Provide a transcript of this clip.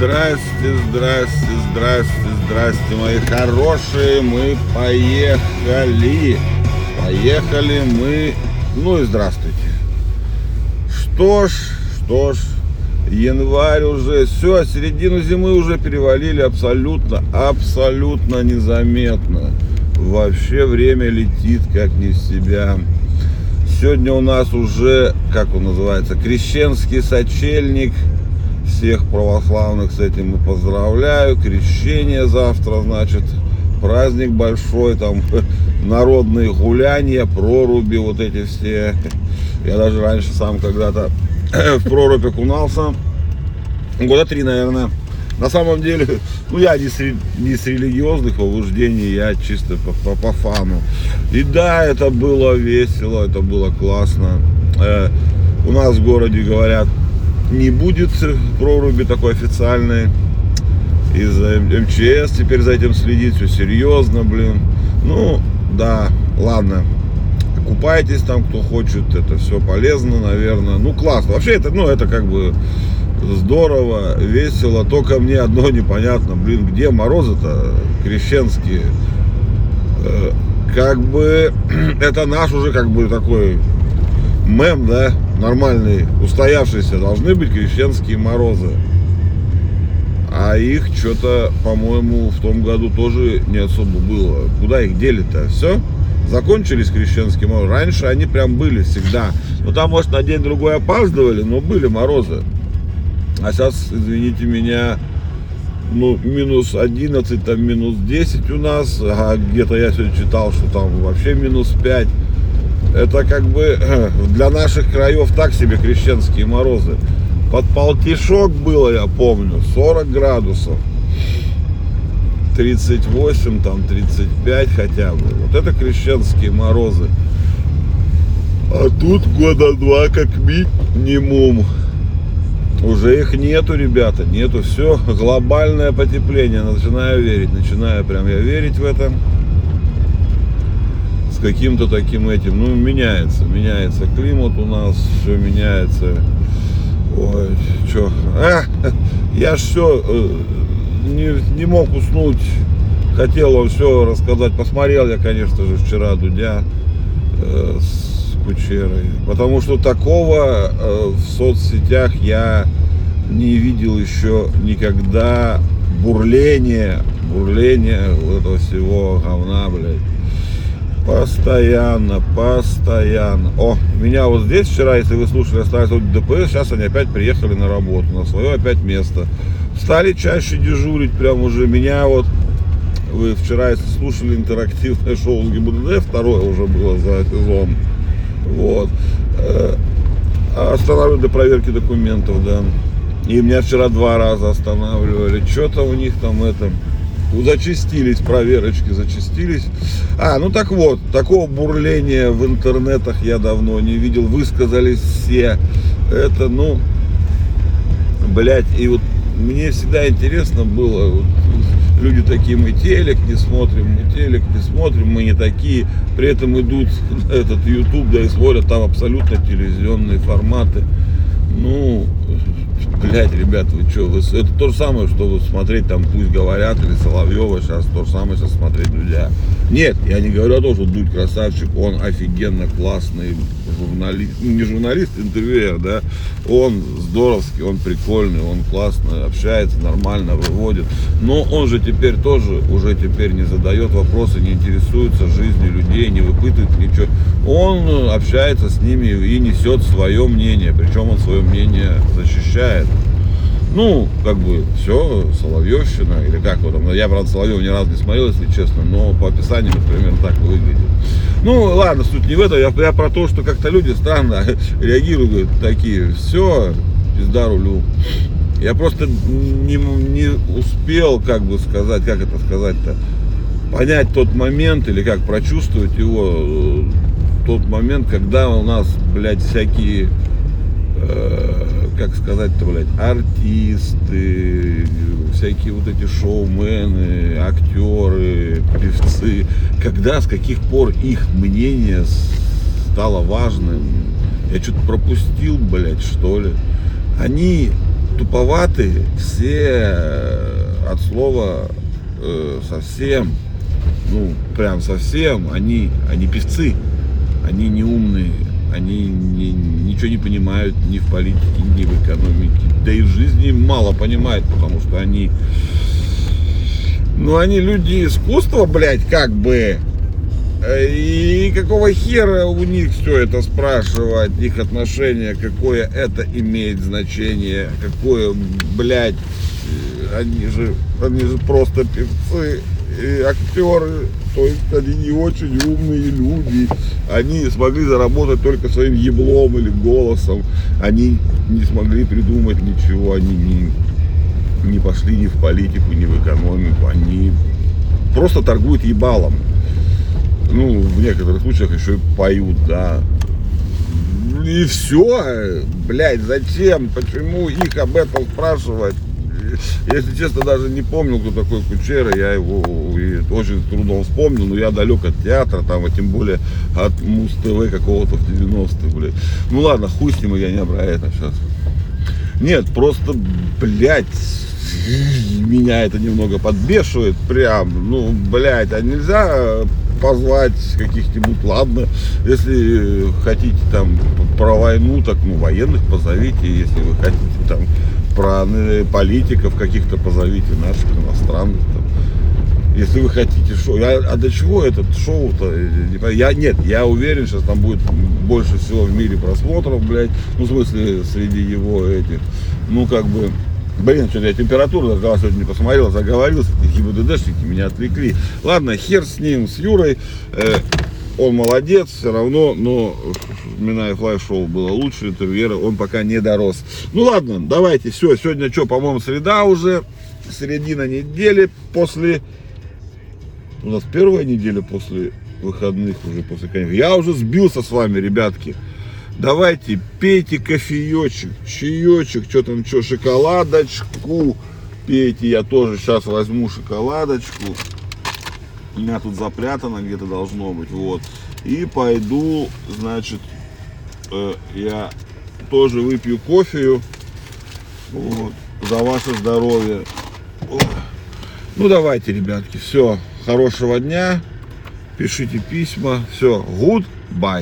Здрасте, здрасте, здрасте, здрасте, мои хорошие, мы поехали. Поехали мы, ну и здравствуйте. Что ж, что ж, январь уже, все, середину зимы уже перевалили абсолютно, абсолютно незаметно. Вообще время летит как не в себя. Сегодня у нас уже, как он называется, крещенский сочельник – всех православных с этим и поздравляю. Крещение завтра, значит, праздник большой, там народные гуляния, проруби, вот эти все. Я даже раньше сам когда-то в прорубь окунался. Года три, наверное. На самом деле, ну я не с, не с религиозных побуждений, я чисто по, по, по фану. И да, это было весело, это было классно. Э, у нас в городе говорят, не будет проруби такой официальной. Из-за МЧС теперь за этим следить, все серьезно, блин. Ну, да, ладно. Купайтесь там, кто хочет, это все полезно, наверное. Ну, классно. Вообще, это, ну, это как бы здорово, весело. Только мне одно непонятно, блин, где морозы-то крещенские? Э, как бы это наш уже как бы такой мем, да, нормальный, устоявшийся, должны быть крещенские морозы. А их что-то, по-моему, в том году тоже не особо было. Куда их дели-то? Все? Закончились крещенские морозы. Раньше они прям были всегда. Ну там, может, на день-другой опаздывали, но были морозы. А сейчас, извините меня, ну, минус 11, там минус 10 у нас. А где-то я сегодня читал, что там вообще минус 5. Это как бы для наших краев так себе крещенские морозы. Под полтишок было, я помню, 40 градусов. 38, там 35 хотя бы. Вот это крещенские морозы. А тут года два как минимум. Уже их нету, ребята, нету. Все, глобальное потепление. Начинаю верить, начинаю прям я верить в это каким-то таким этим. Ну, меняется, меняется климат у нас, все меняется. Ой, что? А, я ж все э, не, не мог уснуть. Хотел он все рассказать. Посмотрел я, конечно же, вчера Дудя э, с Кучерой. Потому что такого э, в соцсетях я не видел еще никогда бурления, бурления вот этого всего говна, блядь. Постоянно, постоянно. О, меня вот здесь вчера, если вы слушали, остались вот ДПС, сейчас они опять приехали на работу, на свое опять место. Стали чаще дежурить, прям уже меня вот, вы вчера, если слушали интерактивное шоу ГИБДД, второе уже было за сезон, вот, э, останавливали для проверки документов, да. И меня вчера два раза останавливали. Что-то у них там это зачистились проверочки, зачистились. А, ну так вот, такого бурления в интернетах я давно не видел. Высказались все. Это, ну, блядь, и вот мне всегда интересно было, вот, люди такие, мы телек не смотрим, мы телек не смотрим, мы не такие. При этом идут этот YouTube, да и смотрят там абсолютно телевизионные форматы. Ну, блядь, ребят, вы что, вы, это то же самое, что вы смотреть там «Пусть говорят» или Соловьева, сейчас то же самое, сейчас смотреть Дудя. Нет, я не говорю о том, что Дудь красавчик, он офигенно классный журналист, ну, не журналист, интервьюер, да, он здоровский, он прикольный, он классно общается, нормально выводит, но он же теперь тоже уже теперь не задает вопросы, не интересуется жизнью людей, не выпытывает ничего. Он общается с ними и несет свое мнение, причем он свое мнение защищает. Ну, как бы, все, Соловьевщина, или как вот там, я, правда, Соловьев ни разу не смотрел, если честно, но по описанию примерно так выглядит. Ну, ладно, суть не в этом, я, я про то, что как-то люди странно реагируют, такие, все, пизда рулю. Я просто не, не успел, как бы сказать, как это сказать-то, понять тот момент или как прочувствовать его, э, тот момент, когда у нас, блядь, всякие как сказать-то, блядь, артисты, всякие вот эти шоумены, актеры, певцы, когда, с каких пор их мнение стало важным, я что-то пропустил, блядь, что ли. Они туповаты, все э, от слова э, совсем, ну, прям совсем, они, они певцы, они не умные, они не, ничего не понимают ни в политике, ни в экономике, да и в жизни мало понимают, потому что они, ну, они люди искусства, блядь, как бы, и какого хера у них все это спрашивать, их отношение, какое это имеет значение, какое, блядь, они же, они же просто певцы актеры, то есть они не очень умные люди, они смогли заработать только своим еблом или голосом, они не смогли придумать ничего, они не, не пошли ни в политику, ни в экономику, они просто торгуют ебалом. Ну, в некоторых случаях еще и поют, да. И все, блядь, зачем, почему их об этом спрашивать? Если честно, даже не помнил, кто такой Кучера, я его очень трудно вспомнил, но я далек от театра, там, а тем более от Муз-ТВ какого-то в 90-х, блядь. Ну ладно, хуй с ним, я не про это сейчас. Нет, просто, блядь, меня это немного подбешивает прям, ну, блядь, а нельзя позвать каких-нибудь, ладно, если хотите там про войну, так ну военных позовите, если вы хотите там про э, политиков каких-то позовите, наших иностранных там. Если вы хотите шоу, я, а до чего этот шоу-то? Я нет, я уверен, сейчас там будет больше всего в мире просмотров, блядь. Ну, в смысле, среди его этих. Ну, как бы, Блин, что-то я температуру даже сегодня не посмотрел, заговорился, эти ГИБДДшники меня отвлекли. Ладно, хер с ним, с Юрой. Э, он молодец, все равно, но Минаев Лайв шоу было лучше, интервьюера он пока не дорос. Ну ладно, давайте, все, сегодня что, по-моему, среда уже, середина недели после, у нас первая неделя после выходных уже, после конец. Я уже сбился с вами, ребятки. Давайте, пейте кофеечек, чаечек, что там, что, шоколадочку. Пейте, я тоже сейчас возьму шоколадочку. У меня тут запрятано где-то должно быть, вот. И пойду, значит, э, я тоже выпью кофею. Вот, за ваше здоровье. Ну давайте, ребятки, все. Хорошего дня. Пишите письма. Все, good bye.